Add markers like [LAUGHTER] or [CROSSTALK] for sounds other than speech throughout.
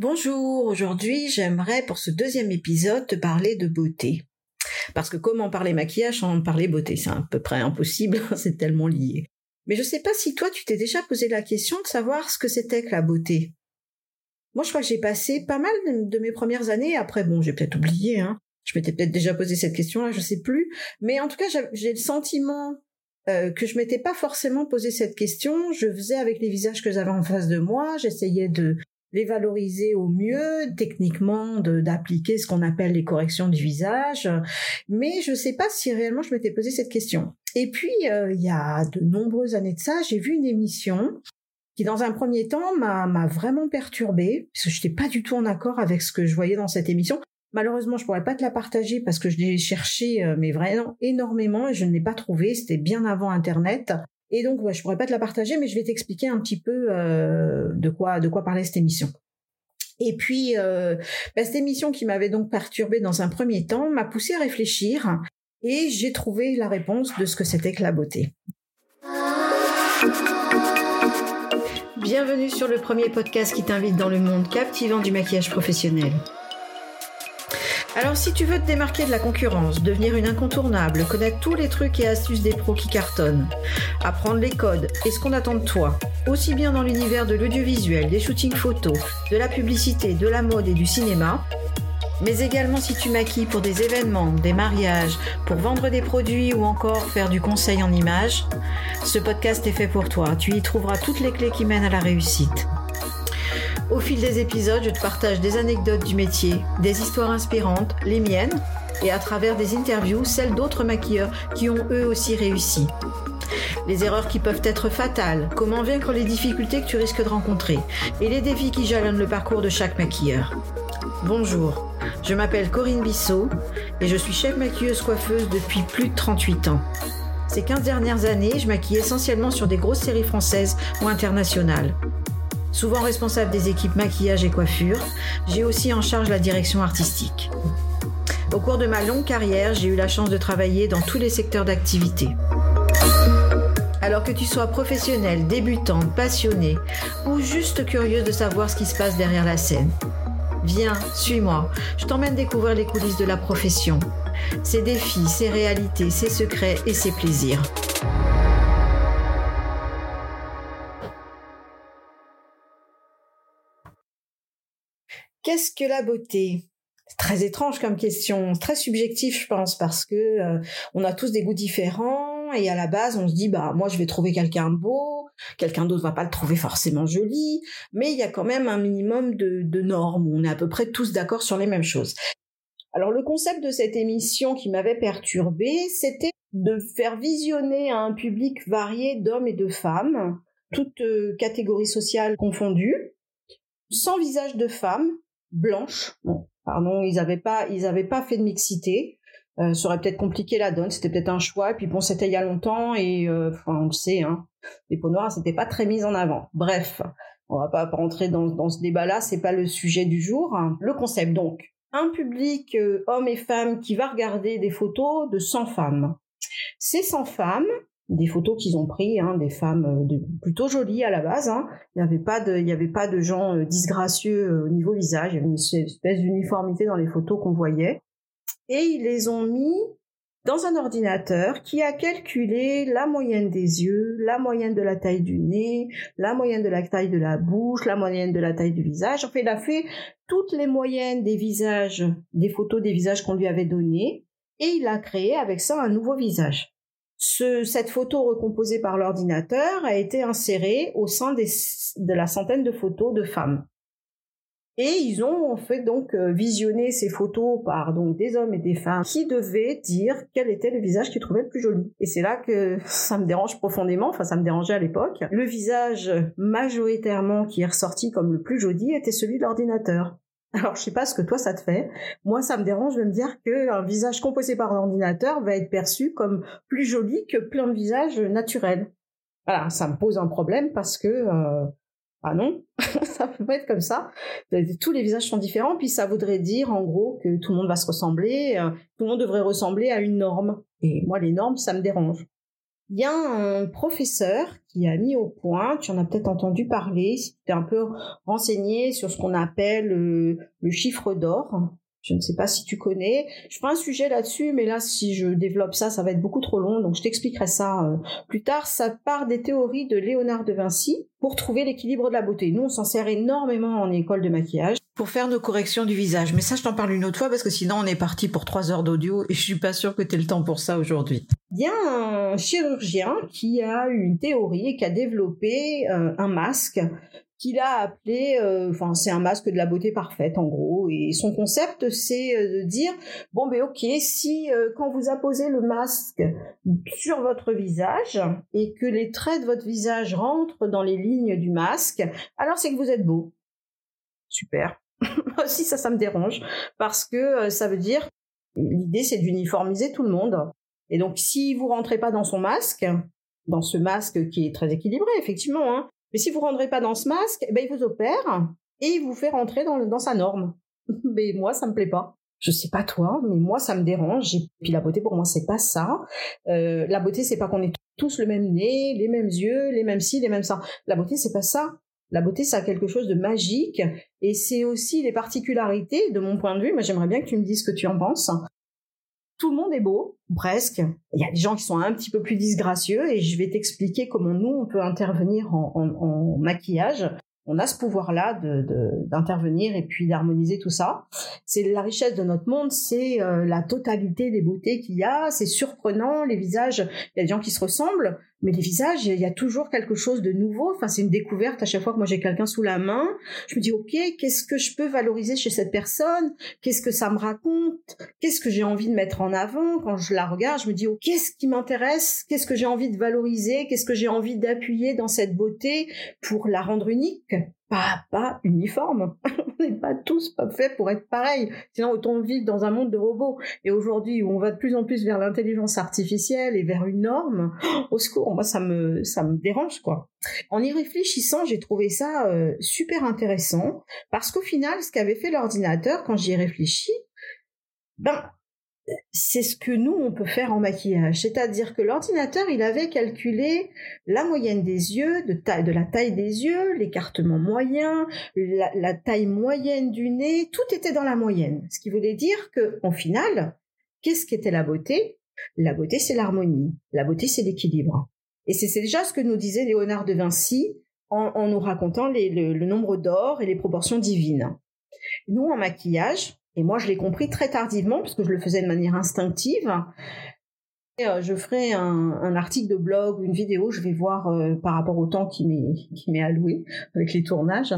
Bonjour, aujourd'hui j'aimerais pour ce deuxième épisode te parler de beauté. Parce que comment parler maquillage sans parler beauté, c'est à peu près impossible, [LAUGHS] c'est tellement lié. Mais je sais pas si toi tu t'es déjà posé la question de savoir ce que c'était que la beauté. Moi je crois que j'ai passé pas mal de mes premières années, après bon j'ai peut-être oublié, hein. Je m'étais peut-être déjà posé cette question-là, je sais plus. Mais en tout cas j'ai le sentiment euh, que je m'étais pas forcément posé cette question. Je faisais avec les visages que j'avais en face de moi, j'essayais de les valoriser au mieux techniquement, d'appliquer ce qu'on appelle les corrections du visage, mais je ne sais pas si réellement je m'étais posé cette question. Et puis, euh, il y a de nombreuses années de ça, j'ai vu une émission qui, dans un premier temps, m'a vraiment perturbée, parce que je n'étais pas du tout en accord avec ce que je voyais dans cette émission. Malheureusement, je pourrais pas te la partager parce que je l'ai cherché, euh, mais vraiment énormément, et je ne l'ai pas trouvé. C'était bien avant Internet. Et donc, ouais, je pourrais pas te la partager, mais je vais t'expliquer un petit peu euh, de quoi de quoi parlait cette émission. Et puis, euh, bah, cette émission qui m'avait donc perturbée dans un premier temps m'a poussé à réfléchir et j'ai trouvé la réponse de ce que c'était que la beauté. Bienvenue sur le premier podcast qui t'invite dans le monde captivant du maquillage professionnel. Alors si tu veux te démarquer de la concurrence, devenir une incontournable, connaître tous les trucs et astuces des pros qui cartonnent, apprendre les codes et ce qu'on attend de toi, aussi bien dans l'univers de l'audiovisuel, des shootings photos, de la publicité, de la mode et du cinéma, mais également si tu maquilles pour des événements, des mariages, pour vendre des produits ou encore faire du conseil en images, ce podcast est fait pour toi. Tu y trouveras toutes les clés qui mènent à la réussite. Au fil des épisodes, je te partage des anecdotes du métier, des histoires inspirantes, les miennes, et à travers des interviews, celles d'autres maquilleurs qui ont eux aussi réussi. Les erreurs qui peuvent être fatales, comment vaincre les difficultés que tu risques de rencontrer, et les défis qui jalonnent le parcours de chaque maquilleur. Bonjour, je m'appelle Corinne Bissot et je suis chef maquilleuse coiffeuse depuis plus de 38 ans. Ces 15 dernières années, je maquille essentiellement sur des grosses séries françaises ou internationales. Souvent responsable des équipes maquillage et coiffure, j'ai aussi en charge la direction artistique. Au cours de ma longue carrière, j'ai eu la chance de travailler dans tous les secteurs d'activité. Alors que tu sois professionnel, débutant, passionné ou juste curieux de savoir ce qui se passe derrière la scène, viens, suis-moi, je t'emmène découvrir les coulisses de la profession, ses défis, ses réalités, ses secrets et ses plaisirs. Qu'est-ce que la beauté? Très étrange comme question, très subjectif je pense parce que euh, on a tous des goûts différents et à la base on se dit bah moi je vais trouver quelqu'un beau, quelqu'un d'autre va pas le trouver forcément joli, mais il y a quand même un minimum de, de normes, on est à peu près tous d'accord sur les mêmes choses. Alors le concept de cette émission qui m'avait perturbé, c'était de faire visionner à un public varié d'hommes et de femmes, toutes euh, catégories sociales confondues, sans visage de femme, blanche. Bon, pardon, ils n'avaient pas, ils avaient pas fait de mixité. Euh, ça aurait peut-être compliqué la donne. C'était peut-être un choix. Et puis bon, c'était il y a longtemps et euh, enfin, on le sait, hein, les peaux noires, c'était pas très mis en avant. Bref, on va pas rentrer dans, dans ce débat-là. C'est pas le sujet du jour. Le concept donc. Un public euh, homme et femme qui va regarder des photos de 100 femmes. Ces 100 femmes, des photos qu'ils ont pris, hein, des femmes euh, plutôt jolies à la base. Hein. Il n'y avait pas de, il y avait pas de gens euh, disgracieux euh, au niveau visage. Il y avait une espèce d'uniformité dans les photos qu'on voyait. Et ils les ont mis dans un ordinateur qui a calculé la moyenne des yeux, la moyenne de la taille du nez, la moyenne de la taille de la bouche, la moyenne de la taille du visage. En fait, il a fait toutes les moyennes des visages, des photos des visages qu'on lui avait donnés, et il a créé avec ça un nouveau visage cette photo recomposée par l'ordinateur a été insérée au sein de la centaine de photos de femmes. Et ils ont en fait donc euh, visionné ces photos par donc des hommes et des femmes qui devaient dire quel était le visage qu'ils trouvaient le plus joli. Et c'est là que [LAUGHS] ça me dérange profondément, enfin ça me dérangeait à l'époque. Le visage majoritairement qui est ressorti comme le plus joli était celui de l'ordinateur. Alors, je sais pas ce que toi ça te fait. Moi, ça me dérange de me dire qu'un visage composé par un ordinateur va être perçu comme plus joli que plein de visages naturels. Voilà, ça me pose un problème parce que euh, ah non, [LAUGHS] ça peut pas être comme ça. Tous les visages sont différents, puis ça voudrait dire en gros que tout le monde va se ressembler, euh, tout le monde devrait ressembler à une norme. Et moi, les normes, ça me dérange. Il y a un professeur qui a mis au point, tu en as peut-être entendu parler, si tu es un peu renseigné sur ce qu'on appelle euh, le chiffre d'or. Je ne sais pas si tu connais. Je ferai un sujet là-dessus, mais là, si je développe ça, ça va être beaucoup trop long, donc je t'expliquerai ça euh, plus tard. Ça part des théories de Léonard de Vinci pour trouver l'équilibre de la beauté. Nous, on s'en sert énormément en école de maquillage. Pour faire nos corrections du visage. Mais ça, je t'en parle une autre fois parce que sinon, on est parti pour trois heures d'audio et je suis pas sûre que tu aies le temps pour ça aujourd'hui. Il y a un chirurgien qui a une théorie et qui a développé euh, un masque qu'il a appelé, euh, enfin c'est un masque de la beauté parfaite en gros, et son concept c'est euh, de dire bon ben ok si euh, quand vous apposez le masque sur votre visage et que les traits de votre visage rentrent dans les lignes du masque, alors c'est que vous êtes beau. Super. [LAUGHS] Moi aussi ça ça me dérange parce que ça veut dire l'idée c'est d'uniformiser tout le monde. Et donc si vous rentrez pas dans son masque, dans ce masque qui est très équilibré effectivement, hein, mais si vous ne rentrez pas dans ce masque, eh ben, il vous opère et il vous fait rentrer dans, sa norme. [LAUGHS] mais moi, ça me plaît pas. Je sais pas toi, mais moi, ça me dérange. Et puis la beauté, pour moi, c'est pas ça. Euh, la beauté, c'est pas qu'on ait tous le même nez, les mêmes yeux, les mêmes cils, les mêmes seins. La beauté, c'est pas ça. La beauté, ça a quelque chose de magique et c'est aussi les particularités de mon point de vue. Moi, j'aimerais bien que tu me dises ce que tu en penses tout le monde est beau, presque. Il y a des gens qui sont un petit peu plus disgracieux et je vais t'expliquer comment nous, on peut intervenir en, maquillage on a ce pouvoir-là d'intervenir et puis d'harmoniser tout ça. C'est la richesse de notre monde, c'est euh, la totalité des beautés qu'il y a. C'est surprenant, les visages, il y a des gens qui se ressemblent, mais les visages, il y a toujours quelque chose de nouveau. Enfin, c'est une découverte à chaque fois que moi j'ai quelqu'un sous la main. Je me dis, ok, qu'est-ce que je peux valoriser chez cette personne? Qu'est-ce que ça me raconte? Qu'est-ce que j'ai envie de mettre en avant? Quand je la regarde Je me dis, oh, qu'est-ce qui m'intéresse? Qu'est-ce que j'ai envie de valoriser? Qu'est-ce que j'ai envie d'appuyer dans cette beauté pour la rendre unique? Pas, pas uniforme. [LAUGHS] on n'est pas tous pas faits pour être pareils. Sinon, autant vivre dans un monde de robots. Et aujourd'hui, où on va de plus en plus vers l'intelligence artificielle et vers une norme, [GASPS] au secours, moi, ça me, ça me dérange, quoi. En y réfléchissant, j'ai trouvé ça euh, super intéressant parce qu'au final, ce qu'avait fait l'ordinateur quand j'y ai réfléchi, ben, c'est ce que nous, on peut faire en maquillage. C'est-à-dire que l'ordinateur, il avait calculé la moyenne des yeux, de, taille, de la taille des yeux, l'écartement moyen, la, taille moyenne du nez, tout était dans la moyenne. Ce qui voulait dire que, en final, qu'est-ce qu'était la beauté? La beauté, c'est l'harmonie. La beauté, c'est l'équilibre. Et c'est déjà ce que nous disait Léonard de Vinci en, nous racontant le nombre d'or et les proportions divines. Nous, en maquillage, et moi, je l'ai compris très tardivement, parce que je le faisais de manière instinctive. Euh, je ferai un, article de blog une vidéo, je vais voir euh, par rapport au temps qui m'est alloué avec les tournages.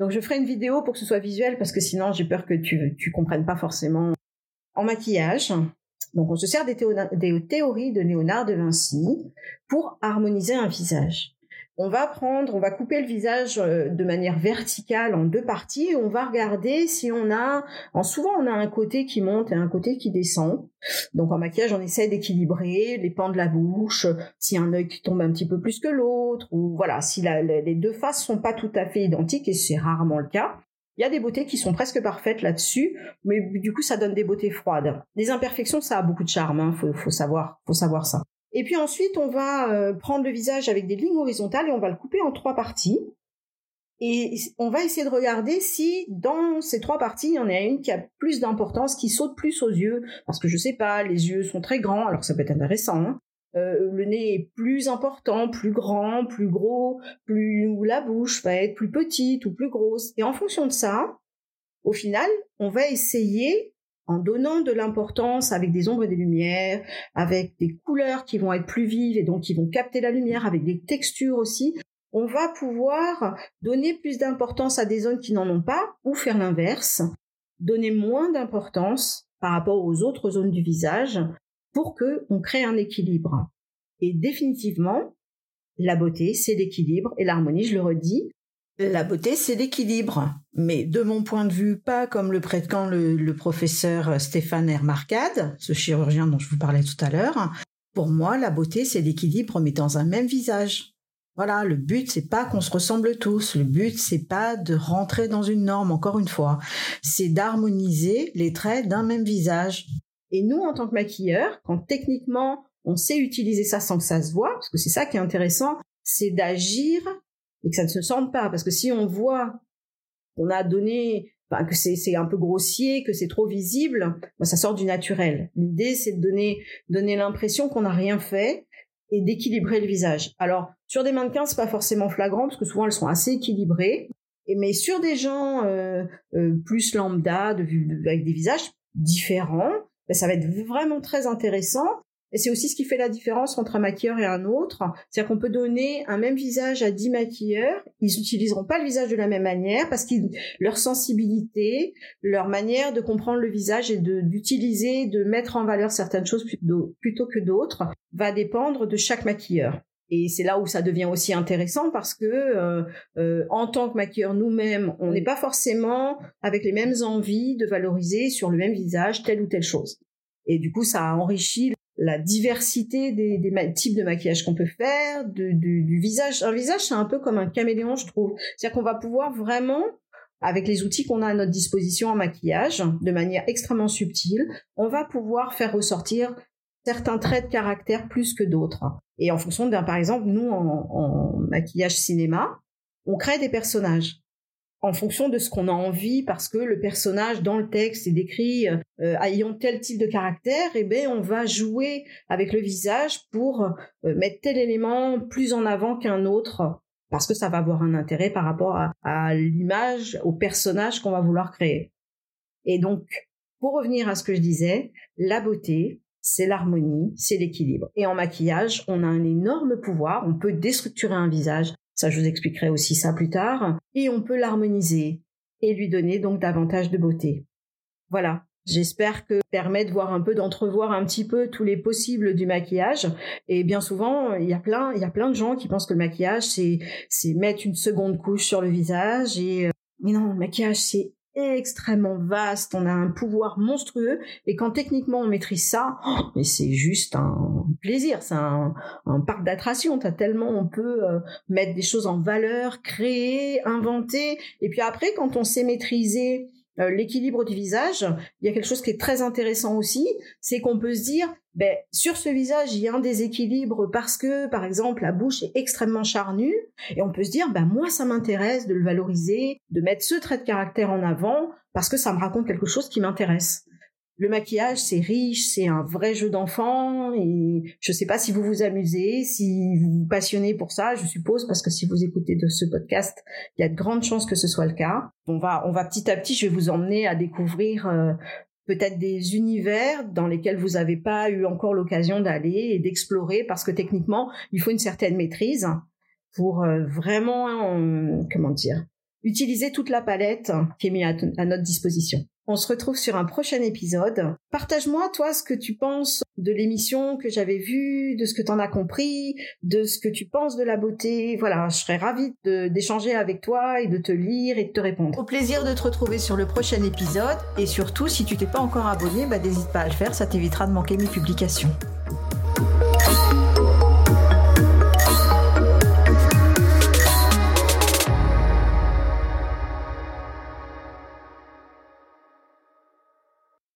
Donc je ferai une vidéo pour que ce soit visuel, parce que sinon j'ai peur que tu ne comprennes pas forcément. En maquillage, donc on se sert des, des théories de Léonard de Vinci pour harmoniser un visage on va prendre, on va couper le visage euh, de manière verticale en deux parties et on va regarder si on a, en souvent on a un côté qui monte et un côté qui descend. Donc en maquillage, on essaie d'équilibrer les pans de la bouche, si un œil qui tombe un petit peu plus que l'autre, ou voilà, si les deux faces sont pas tout à fait identiques et c'est rarement le cas. Il y a des beautés qui sont presque parfaites là-dessus, mais du coup ça donne des beautés froides. Les imperfections, ça a beaucoup de charme, hein, faut savoir, faut savoir ça. Et puis ensuite, on va euh, prendre le visage avec des lignes horizontales et on va le couper en trois parties. Et on va essayer de regarder si dans ces trois parties, il y en a une qui a plus d'importance, qui saute plus aux yeux. Parce que je sais pas, les yeux sont très grands, alors ça peut être intéressant. Hein. Euh, le nez est plus important, plus grand, plus gros, ou la bouche va être plus petite ou plus grosse. Et en fonction de ça, au final, on va essayer en donnant de l'importance avec des ombres et des lumières, avec des couleurs qui vont être plus vives et donc qui vont capter la lumière, avec des textures aussi, on va pouvoir donner plus d'importance à des zones qui n'en ont pas ou faire l'inverse, donner moins d'importance par rapport aux autres zones du visage pour que on crée un équilibre. Et définitivement, la beauté, c'est l'équilibre et l'harmonie, je le redis, la beauté, c'est l'équilibre. Mais de mon point de vue, pas comme le prétend le, professeur Stéphane Hermarcade, ce chirurgien dont je vous parlais tout à l'heure. Pour moi, la beauté, c'est l'équilibre, mais dans un même visage. Voilà, le but, c'est pas qu'on se ressemble tous. Le but, c'est pas de rentrer dans une norme, encore une fois. C'est d'harmoniser les traits d'un même visage. Et nous, en tant que maquilleurs, quand techniquement on sait utiliser ça sans que ça se voit, parce que c'est ça qui est intéressant, c'est d'agir et que ça ne se sente pas. Parce que si on voit qu'on a donné, que c'est un peu grossier, que c'est trop visible, bah, ça sort du naturel. L'idée, c'est de donner, donner l'impression qu'on n'a rien fait et d'équilibrer le visage. Alors, sur des mannequins, c'est pas forcément flagrant, parce que souvent elles sont assez équilibrées. Mais sur des gens euh, euh, plus lambda, de, avec des visages différents, bah, ça va être vraiment très intéressant et c'est aussi ce qui fait la différence entre un maquilleur et un autre. C'est-à-dire qu'on peut donner un même visage à 10 maquilleurs. Ils n'utiliseront pas le visage de la même manière parce que leur sensibilité, leur manière de comprendre le visage et d'utiliser, de, mettre en valeur certaines choses plutôt que d'autres va dépendre de chaque maquilleur. Et c'est là où ça devient aussi intéressant parce que euh, euh, en tant que maquilleur nous-mêmes, on n'est pas forcément avec les mêmes envies de valoriser sur le même visage telle ou telle chose. Et du coup, ça enrichit la diversité des, types de maquillage qu'on peut faire, du, visage. Un visage, c'est un peu comme un caméléon, je trouve. C'est-à-dire qu'on va pouvoir vraiment, avec les outils qu'on a à notre disposition en maquillage, de manière extrêmement subtile, on va pouvoir faire ressortir certains traits de caractère plus que d'autres. Et en fonction d'un, par exemple, nous, en maquillage cinéma, on crée des personnages en fonction de ce qu'on a envie, parce que le personnage dans le texte est décrit euh, ayant tel type de caractère, et eh ben on va jouer avec le visage pour euh, mettre tel élément plus en avant qu'un autre, parce que ça va avoir un intérêt par rapport à, l'image, au personnage qu'on va vouloir créer. Et donc, pour revenir à ce que je disais, la beauté, c'est l'harmonie, c'est l'équilibre. Et en maquillage, on a un énorme pouvoir, on peut déstructurer un visage ça, je vous expliquerai aussi ça plus tard. Et on peut l'harmoniser et lui donner donc davantage de beauté. Voilà. J'espère que permet de voir un peu, d'entrevoir un petit peu tous les possibles du maquillage. Et bien souvent, il y a plein, il y a plein de gens qui pensent que le maquillage, c'est, c'est mettre une seconde couche sur le visage et, euh, mais non, le maquillage, c'est extrêmement vaste, on a un pouvoir monstrueux, et quand techniquement on maîtrise ça, oh, mais c'est juste un plaisir, c'est un, parc d'attractions, t'as tellement on peut euh, mettre des choses en valeur, créer, inventer, et puis après quand on sait maîtriser euh, l'équilibre du visage, il y a quelque chose qui est très intéressant aussi, c'est qu'on peut se dire, ben, sur ce visage, il y a un déséquilibre parce que, par exemple, la bouche est extrêmement charnue, et on peut se dire, ben, moi, ça m'intéresse de le valoriser, de mettre ce trait de caractère en avant, parce que ça me raconte quelque chose qui m'intéresse. Le maquillage, c'est riche, c'est un vrai jeu d'enfant et je ne sais pas si vous vous amusez, si vous vous passionnez pour ça, je suppose, parce que si vous écoutez de ce podcast, il y a de grandes chances que ce soit le cas. On va, on va petit à petit, je vais vous emmener à découvrir euh, peut-être des univers dans lesquels vous n'avez pas eu encore l'occasion d'aller et d'explorer parce que techniquement, il faut une certaine maîtrise pour euh, vraiment, euh, comment dire, utiliser toute la palette qui est mise à notre disposition. On se retrouve sur un prochain épisode. Partage-moi, toi, ce que tu penses de l'émission que j'avais vue, de ce que tu en as compris, de ce que tu penses de la beauté. Voilà, je serais ravie d'échanger avec toi et de te lire et de te répondre. Au plaisir de te retrouver sur le prochain épisode. Et surtout, si tu t'es pas encore abonné, bah, n'hésite pas à le faire, ça t'évitera de manquer mes publications.